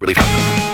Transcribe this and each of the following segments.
Relief.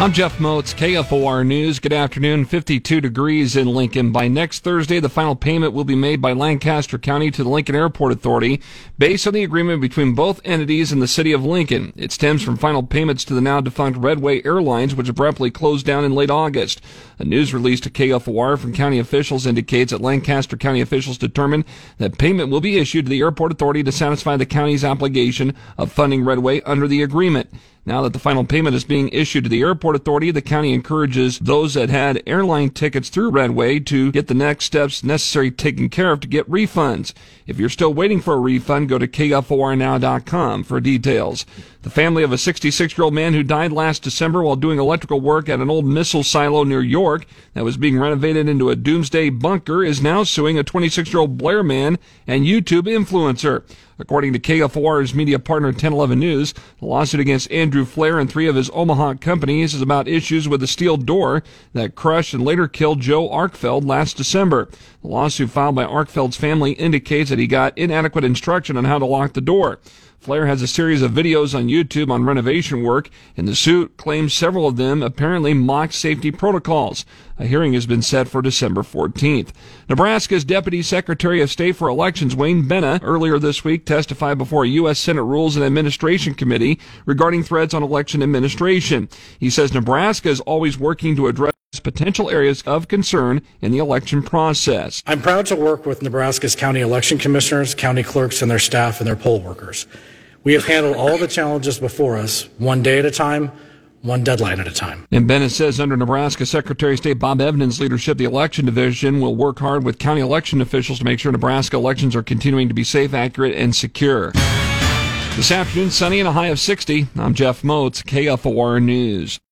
I'm Jeff Motz, KFOR News. Good afternoon. 52 degrees in Lincoln. By next Thursday, the final payment will be made by Lancaster County to the Lincoln Airport Authority based on the agreement between both entities and the city of Lincoln. It stems from final payments to the now defunct Redway Airlines, which abruptly closed down in late August. A news release to KFOR from county officials indicates that Lancaster County officials determined that payment will be issued to the airport authority to satisfy the county's obligation of funding Redway under the agreement. Now that the final payment is being issued to the airport authority, the county encourages those that had airline tickets through Redway to get the next steps necessary taken care of to get refunds. If you're still waiting for a refund, go to KFORnow.com for details. The family of a 66 year old man who died last December while doing electrical work at an old missile silo near York that was being renovated into a doomsday bunker is now suing a 26 year old Blair man and YouTube influencer. According to KFOR's media partner 1011 News, the lawsuit against Andrew Flair and three of his Omaha companies is about issues with a steel door that crushed and later killed Joe Arkfeld last December. The lawsuit filed by Arkfeld's family indicates that he got inadequate instruction on how to lock the door. Flair has a series of videos on YouTube on renovation work, and the suit claims several of them apparently mock safety protocols. A hearing has been set for December 14th. Nebraska's Deputy Secretary of State for Elections, Wayne Bena, earlier this week testified before a U.S. Senate Rules and Administration Committee regarding threats on election administration. He says Nebraska is always working to address potential areas of concern in the election process. I'm proud to work with Nebraska's county election commissioners, county clerks, and their staff and their poll workers. We have handled all the challenges before us, one day at a time, one deadline at a time. And Bena says under Nebraska Secretary of State Bob Evnen's leadership, the election division will work hard with county election officials to make sure Nebraska elections are continuing to be safe, accurate, and secure. This afternoon, sunny and a high of 60. I'm Jeff Motz, KFOR News.